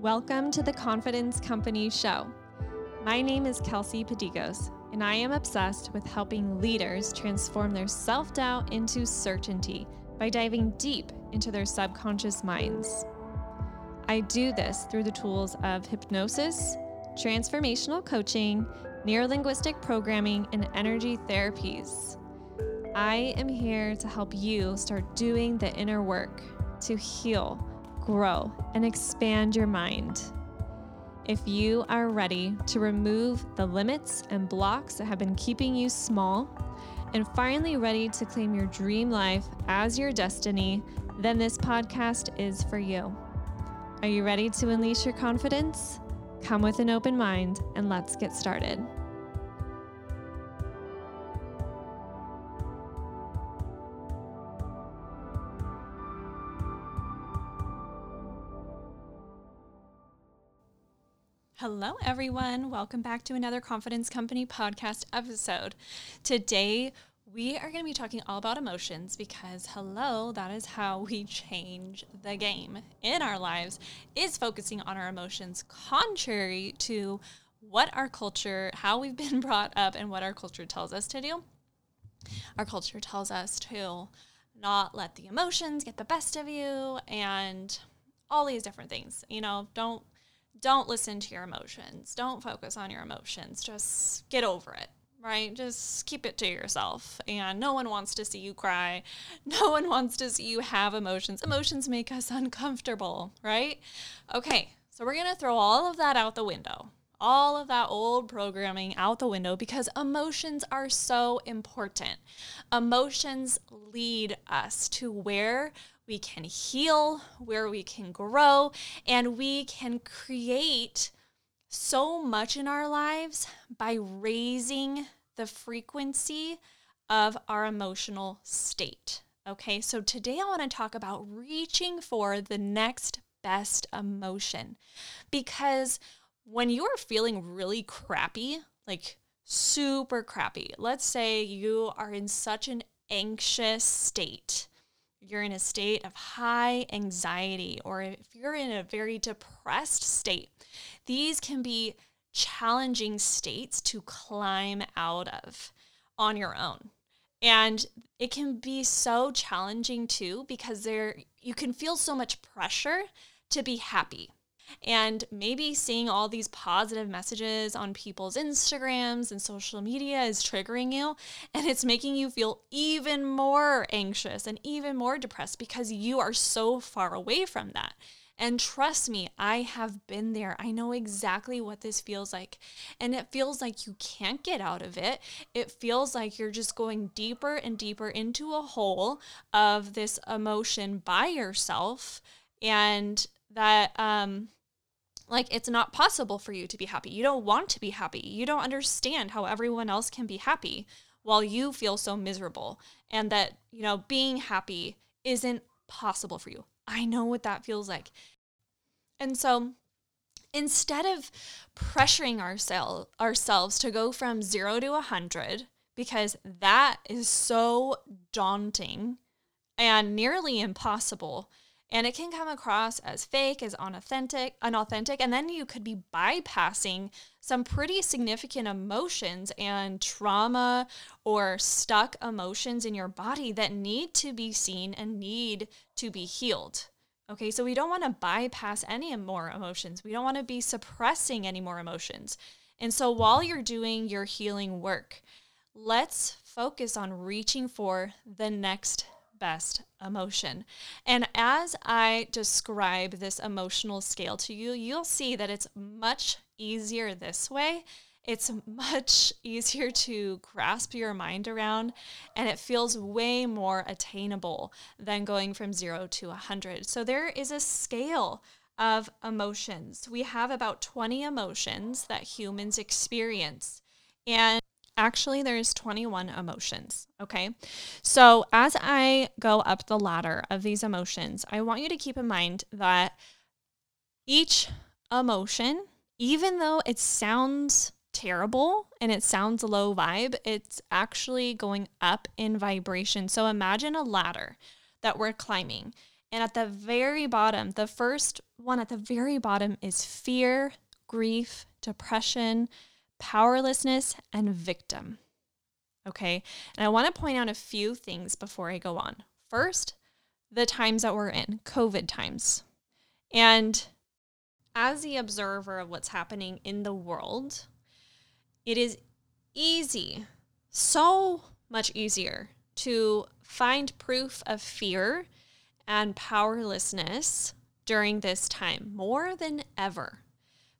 Welcome to the Confidence Company Show. My name is Kelsey Padigos, and I am obsessed with helping leaders transform their self doubt into certainty by diving deep into their subconscious minds. I do this through the tools of hypnosis, transformational coaching, neurolinguistic programming, and energy therapies. I am here to help you start doing the inner work to heal, grow, and expand your mind. If you are ready to remove the limits and blocks that have been keeping you small, and finally ready to claim your dream life as your destiny, then this podcast is for you. Are you ready to unleash your confidence? Come with an open mind and let's get started. Hello, everyone. Welcome back to another Confidence Company podcast episode. Today, we are going to be talking all about emotions because, hello, that is how we change the game in our lives, is focusing on our emotions, contrary to what our culture, how we've been brought up, and what our culture tells us to do. Our culture tells us to not let the emotions get the best of you and all these different things. You know, don't don't listen to your emotions. Don't focus on your emotions. Just get over it, right? Just keep it to yourself. And no one wants to see you cry. No one wants to see you have emotions. Emotions make us uncomfortable, right? Okay, so we're going to throw all of that out the window. All of that old programming out the window because emotions are so important. Emotions lead us to where we can heal, where we can grow, and we can create so much in our lives by raising the frequency of our emotional state. Okay, so today I want to talk about reaching for the next best emotion because when you're feeling really crappy, like super crappy, let's say you are in such an anxious state you're in a state of high anxiety or if you're in a very depressed state, these can be challenging states to climb out of on your own. And it can be so challenging too because there you can feel so much pressure to be happy. And maybe seeing all these positive messages on people's Instagrams and social media is triggering you and it's making you feel even more anxious and even more depressed because you are so far away from that. And trust me, I have been there. I know exactly what this feels like. And it feels like you can't get out of it. It feels like you're just going deeper and deeper into a hole of this emotion by yourself. And that, um, like it's not possible for you to be happy. You don't want to be happy. You don't understand how everyone else can be happy while you feel so miserable and that, you know, being happy isn't possible for you. I know what that feels like. And so instead of pressuring ourselves ourselves to go from 0 to a 100 because that is so daunting and nearly impossible and it can come across as fake, as unauthentic, unauthentic, and then you could be bypassing some pretty significant emotions and trauma or stuck emotions in your body that need to be seen and need to be healed. Okay, so we don't want to bypass any more emotions. We don't want to be suppressing any more emotions. And so while you're doing your healing work, let's focus on reaching for the next best emotion. And as I describe this emotional scale to you, you'll see that it's much easier this way. It's much easier to grasp your mind around, and it feels way more attainable than going from zero to 100. So, there is a scale of emotions. We have about 20 emotions that humans experience. And actually there's 21 emotions okay? So as i go up the ladder of these emotions i want you to keep in mind that each emotion even though it sounds terrible and it sounds low vibe it's actually going up in vibration. So imagine a ladder that we're climbing And at the very bottom, the first one at the very bottom is fear, grief, depression, powerlessness, and victim. Okay. And I want to point out a few things before I go on. First, the times that we're in, COVID times. And as the observer of what's happening in the world, it is easy, so much easier to find proof of fear and powerlessness during this time more than ever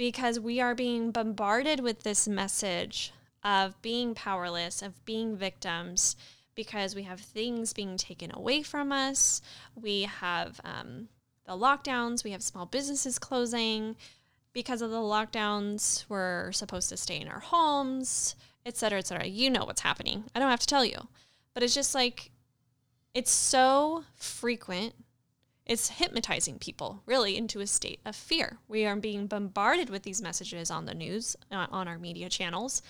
because we are being bombarded with this message of being powerless, of being victims, because we have things being taken away from us. We have um, the lockdowns, we have small businesses closing. Because of the lockdowns, we're supposed to stay in our homes, et cetera, et cetera. You know what's happening. I don't have to tell you. But it's just like, it's so frequent. It's hypnotizing people really into a state of fear. We are being bombarded with these messages on the news, uh, on our media channels.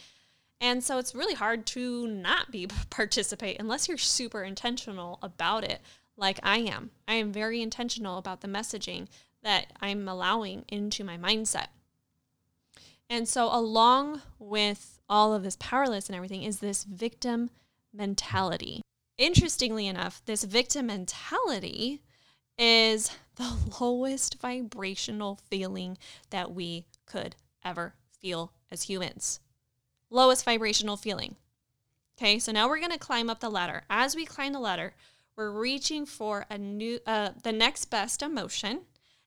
And so it's really hard to not be participate unless you're super intentional about it like I am. I am very intentional about the messaging that I'm allowing into my mindset. And so along with all of this powerless and everything is this victim mentality. Interestingly enough, this victim mentality is the lowest vibrational feeling that we could ever feel as humans lowest vibrational feeling. Okay, so now we're going to climb up the ladder. As we climb the ladder, we're reaching for a new, uh, the next best emotion.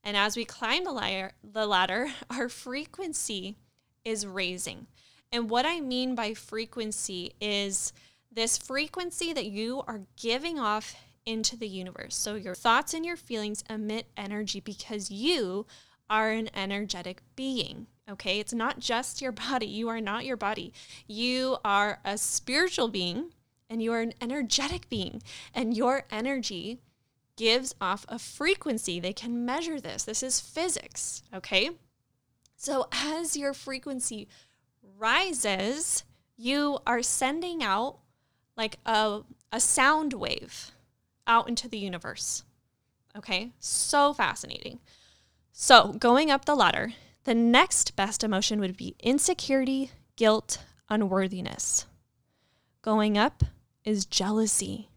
And as we climb the ladder, the ladder, our frequency is raising. And what I mean by frequency is this frequency that you are giving off into the universe. So your thoughts and your feelings emit energy because you are an energetic being. Okay, it's not just your body. You are not your body. You are a spiritual being and you are an energetic being, and your energy gives off a frequency. They can measure this. This is physics. Okay, so as your frequency rises, you are sending out like a, a sound wave out into the universe. Okay, so fascinating. So, going up the ladder, the next best emotion would be insecurity, guilt, unworthiness. Going up is jealousy.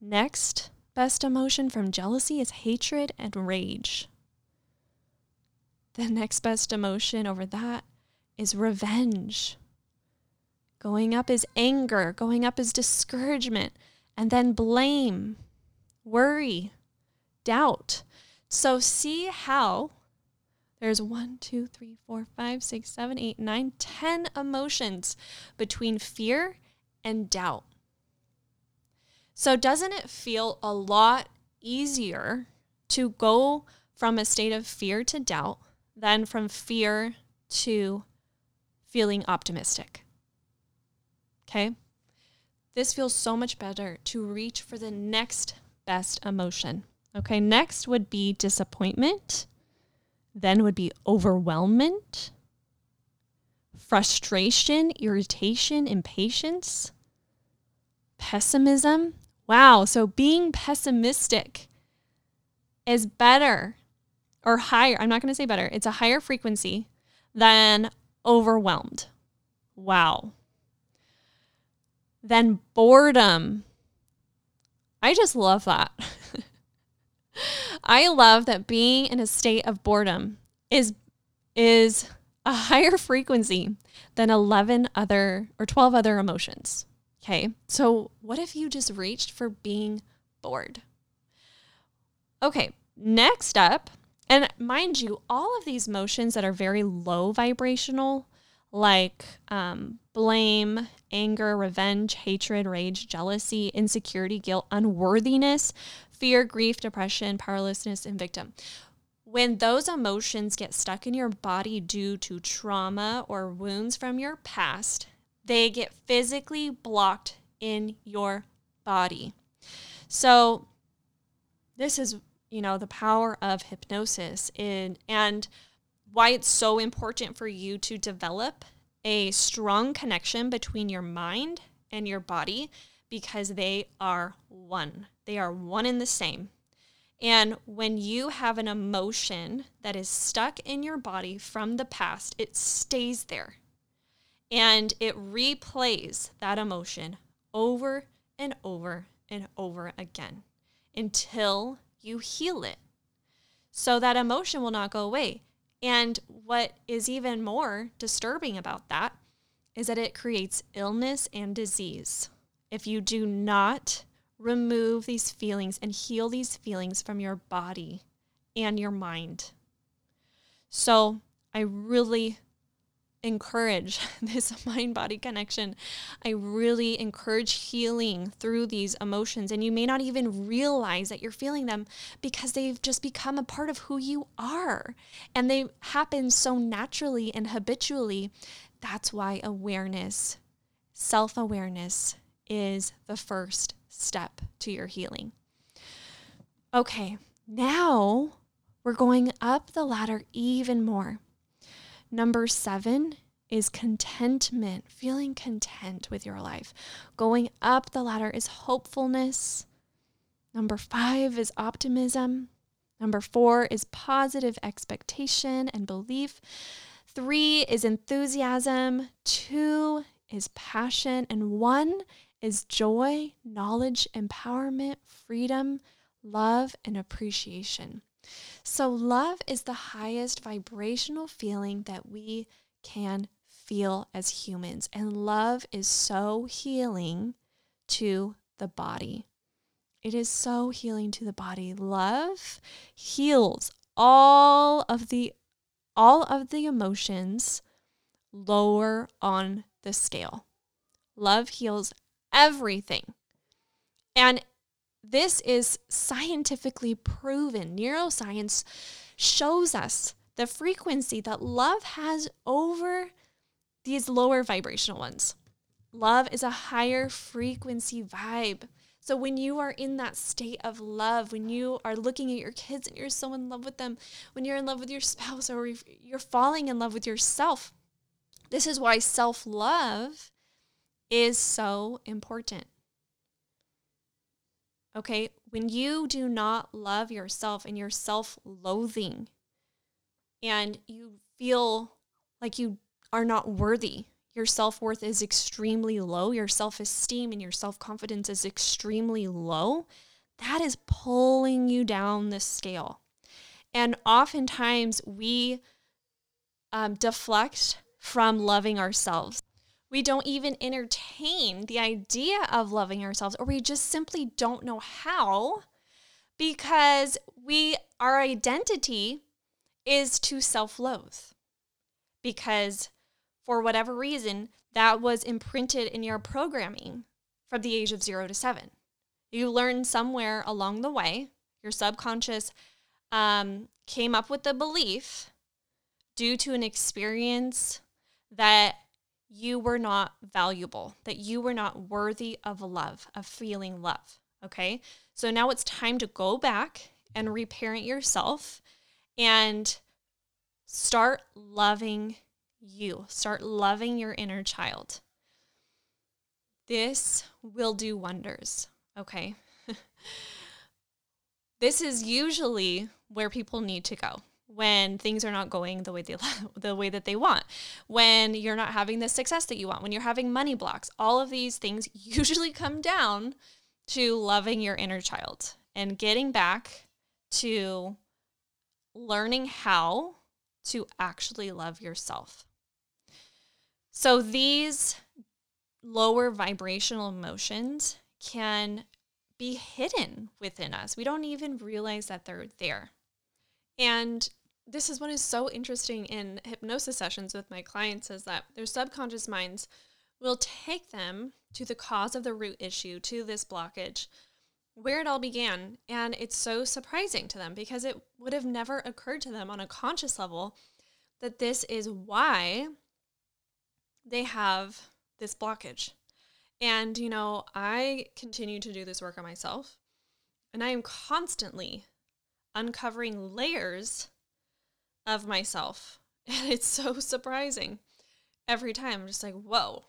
Next best emotion from jealousy is hatred and rage. The next best emotion over that is revenge. Going up is anger. Going up is discouragement. And then blame, worry, doubt. So, see how there's one, two, three, four, five, six, seven, eight, nine, ten emotions between fear and doubt. So, doesn't it feel a lot easier to go from a state of fear to doubt than from fear to feeling optimistic? Okay. This feels so much better to reach for the next best emotion. Okay. Next would be disappointment then would be overwhelmment, frustration, irritation, impatience, pessimism. Wow, so being pessimistic is better or higher. I'm not going to say better, it's a higher frequency than overwhelmed. Wow. Then boredom. I just love that. I love that being in a state of boredom is is a higher frequency than 11 other or 12 other emotions. Okay. So, what if you just reached for being bored? Okay. Next up, and mind you, all of these motions that are very low vibrational, like um, blame, anger, revenge, hatred, rage, jealousy, insecurity, guilt, unworthiness, fear, grief, depression, powerlessness, and victim. When those emotions get stuck in your body due to trauma or wounds from your past, they get physically blocked in your body. So, this is, you know, the power of hypnosis in, and why it's so important for you to develop a strong connection between your mind and your body because they are one. They are one and the same. And when you have an emotion that is stuck in your body from the past, it stays there and it replays that emotion over and over and over again until you heal it. So that emotion will not go away. And what is even more disturbing about that is that it creates illness and disease. If you do not remove these feelings and heal these feelings from your body and your mind. So, I really encourage this mind body connection. I really encourage healing through these emotions. And you may not even realize that you're feeling them because they've just become a part of who you are. And they happen so naturally and habitually. That's why awareness, self awareness, is the first step to your healing. Okay, now we're going up the ladder even more. Number seven is contentment, feeling content with your life. Going up the ladder is hopefulness. Number five is optimism. Number four is positive expectation and belief. Three is enthusiasm. Two is passion. And one is joy, knowledge, empowerment, freedom, love, and appreciation. So, love is the highest vibrational feeling that we can feel as humans. And love is so healing to the body. It is so healing to the body. Love heals all of the all of the emotions lower on the scale. Love heals everything. And this is scientifically proven. Neuroscience shows us the frequency that love has over these lower vibrational ones. Love is a higher frequency vibe. So when you are in that state of love, when you are looking at your kids and you're so in love with them, when you're in love with your spouse or you're falling in love with yourself, this is why self love is so important. Okay, when you do not love yourself and you're self loathing and you feel like you are not worthy, your self worth is extremely low, your self esteem and your self confidence is extremely low, that is pulling you down the scale. And oftentimes we um, deflect from loving ourselves we don't even entertain the idea of loving ourselves or we just simply don't know how because we our identity is to self-loathe. Because for whatever reason that was imprinted in your programming from the age of 0 to 7 you learned somewhere along the way your subconscious um, came up with the belief due to an experience that you were not valuable, that you were not worthy of love, of feeling love. Okay. So now it's time to go back and reparent yourself and start loving you, start loving your inner child. This will do wonders. Okay. this is usually where people need to go when things are not going the way they the way that they want when you're not having the success that you want when you're having money blocks all of these things usually come down to loving your inner child and getting back to learning how to actually love yourself. So these lower vibrational emotions can be hidden within us. We don't even realize that they're there. And this is what is so interesting in hypnosis sessions with my clients is that their subconscious minds will take them to the cause of the root issue, to this blockage, where it all began. And it's so surprising to them because it would have never occurred to them on a conscious level that this is why they have this blockage. And, you know, I continue to do this work on myself, and I am constantly uncovering layers of myself. And it's so surprising every time. I'm just like, whoa,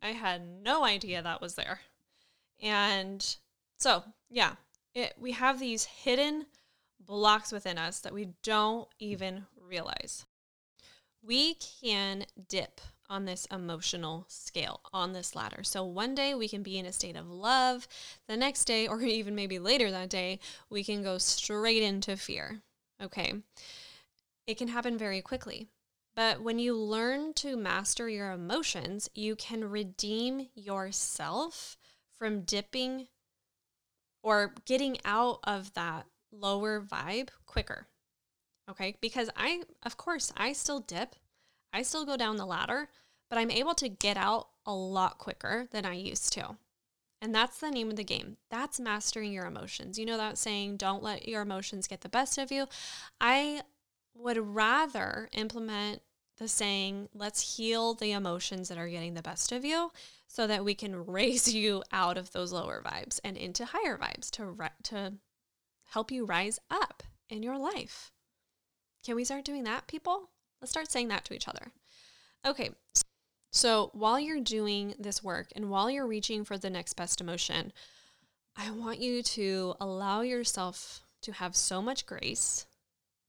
I had no idea that was there. And so, yeah, it, we have these hidden blocks within us that we don't even realize. We can dip on this emotional scale, on this ladder. So one day we can be in a state of love. The next day, or even maybe later that day, we can go straight into fear. Okay. It can happen very quickly. But when you learn to master your emotions, you can redeem yourself from dipping or getting out of that lower vibe quicker. Okay. Because I, of course, I still dip, I still go down the ladder, but I'm able to get out a lot quicker than I used to. And that's the name of the game. That's mastering your emotions. You know that saying, don't let your emotions get the best of you. I would rather implement the saying, let's heal the emotions that are getting the best of you so that we can raise you out of those lower vibes and into higher vibes to, to help you rise up in your life. Can we start doing that, people? Let's start saying that to each other. Okay, so while you're doing this work and while you're reaching for the next best emotion, I want you to allow yourself to have so much grace,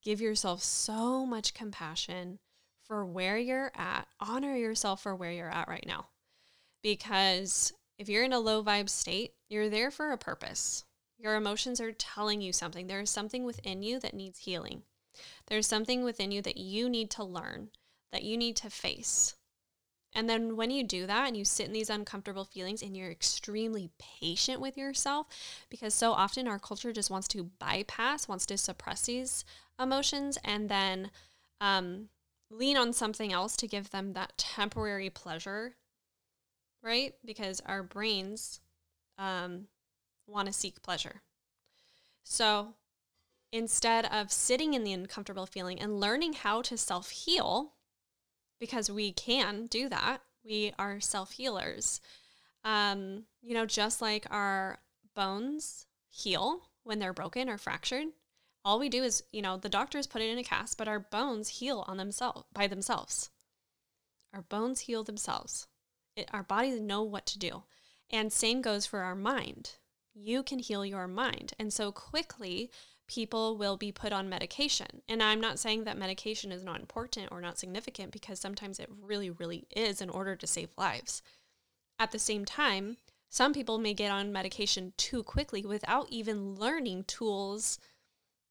give yourself so much compassion for where you're at, honor yourself for where you're at right now. Because if you're in a low vibe state, you're there for a purpose. Your emotions are telling you something. There is something within you that needs healing. There's something within you that you need to learn, that you need to face. And then when you do that and you sit in these uncomfortable feelings and you're extremely patient with yourself, because so often our culture just wants to bypass, wants to suppress these emotions and then um, lean on something else to give them that temporary pleasure, right? Because our brains um, want to seek pleasure. So instead of sitting in the uncomfortable feeling and learning how to self heal, because we can do that. We are self healers. Um, you know, just like our bones heal when they're broken or fractured, all we do is, you know, the doctors put it in a cast, but our bones heal on themselves by themselves. Our bones heal themselves. It, our bodies know what to do. And same goes for our mind. You can heal your mind. And so quickly, people will be put on medication. And I'm not saying that medication is not important or not significant because sometimes it really, really is in order to save lives. At the same time, some people may get on medication too quickly without even learning tools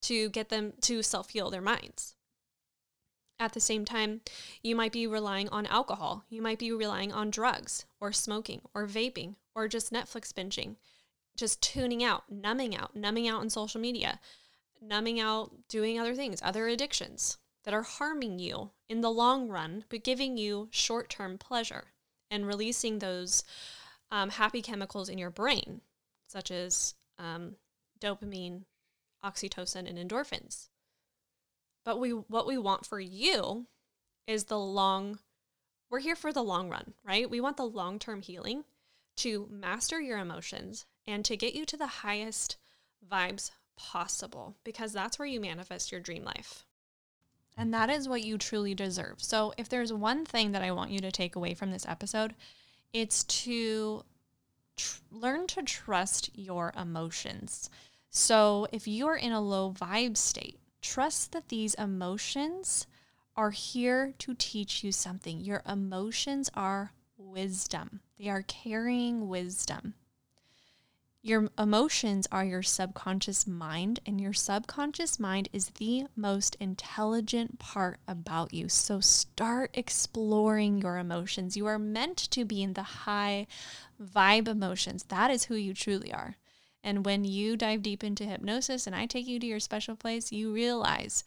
to get them to self heal their minds. At the same time, you might be relying on alcohol, you might be relying on drugs or smoking or vaping or just Netflix binging, just tuning out, numbing out, numbing out on social media, numbing out, doing other things, other addictions that are harming you in the long run, but giving you short term pleasure and releasing those um, happy chemicals in your brain, such as um, dopamine, oxytocin, and endorphins. But we, what we want for you is the long, we're here for the long run, right? We want the long term healing to master your emotions and to get you to the highest vibes possible because that's where you manifest your dream life. And that is what you truly deserve. So, if there's one thing that I want you to take away from this episode, it's to tr- learn to trust your emotions. So, if you're in a low vibe state, trust that these emotions are here to teach you something. Your emotions are wisdom, they are carrying wisdom. Your emotions are your subconscious mind, and your subconscious mind is the most intelligent part about you. So start exploring your emotions. You are meant to be in the high vibe emotions. That is who you truly are. And when you dive deep into hypnosis and I take you to your special place, you realize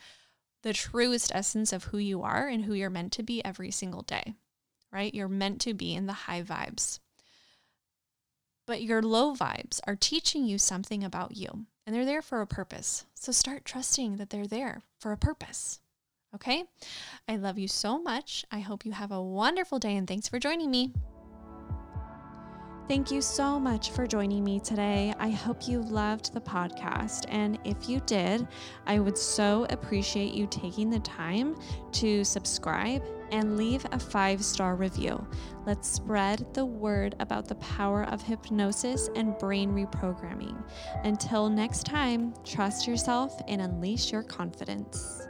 the truest essence of who you are and who you're meant to be every single day, right? You're meant to be in the high vibes. But your low vibes are teaching you something about you, and they're there for a purpose. So start trusting that they're there for a purpose. Okay? I love you so much. I hope you have a wonderful day, and thanks for joining me. Thank you so much for joining me today. I hope you loved the podcast. And if you did, I would so appreciate you taking the time to subscribe and leave a five star review. Let's spread the word about the power of hypnosis and brain reprogramming. Until next time, trust yourself and unleash your confidence.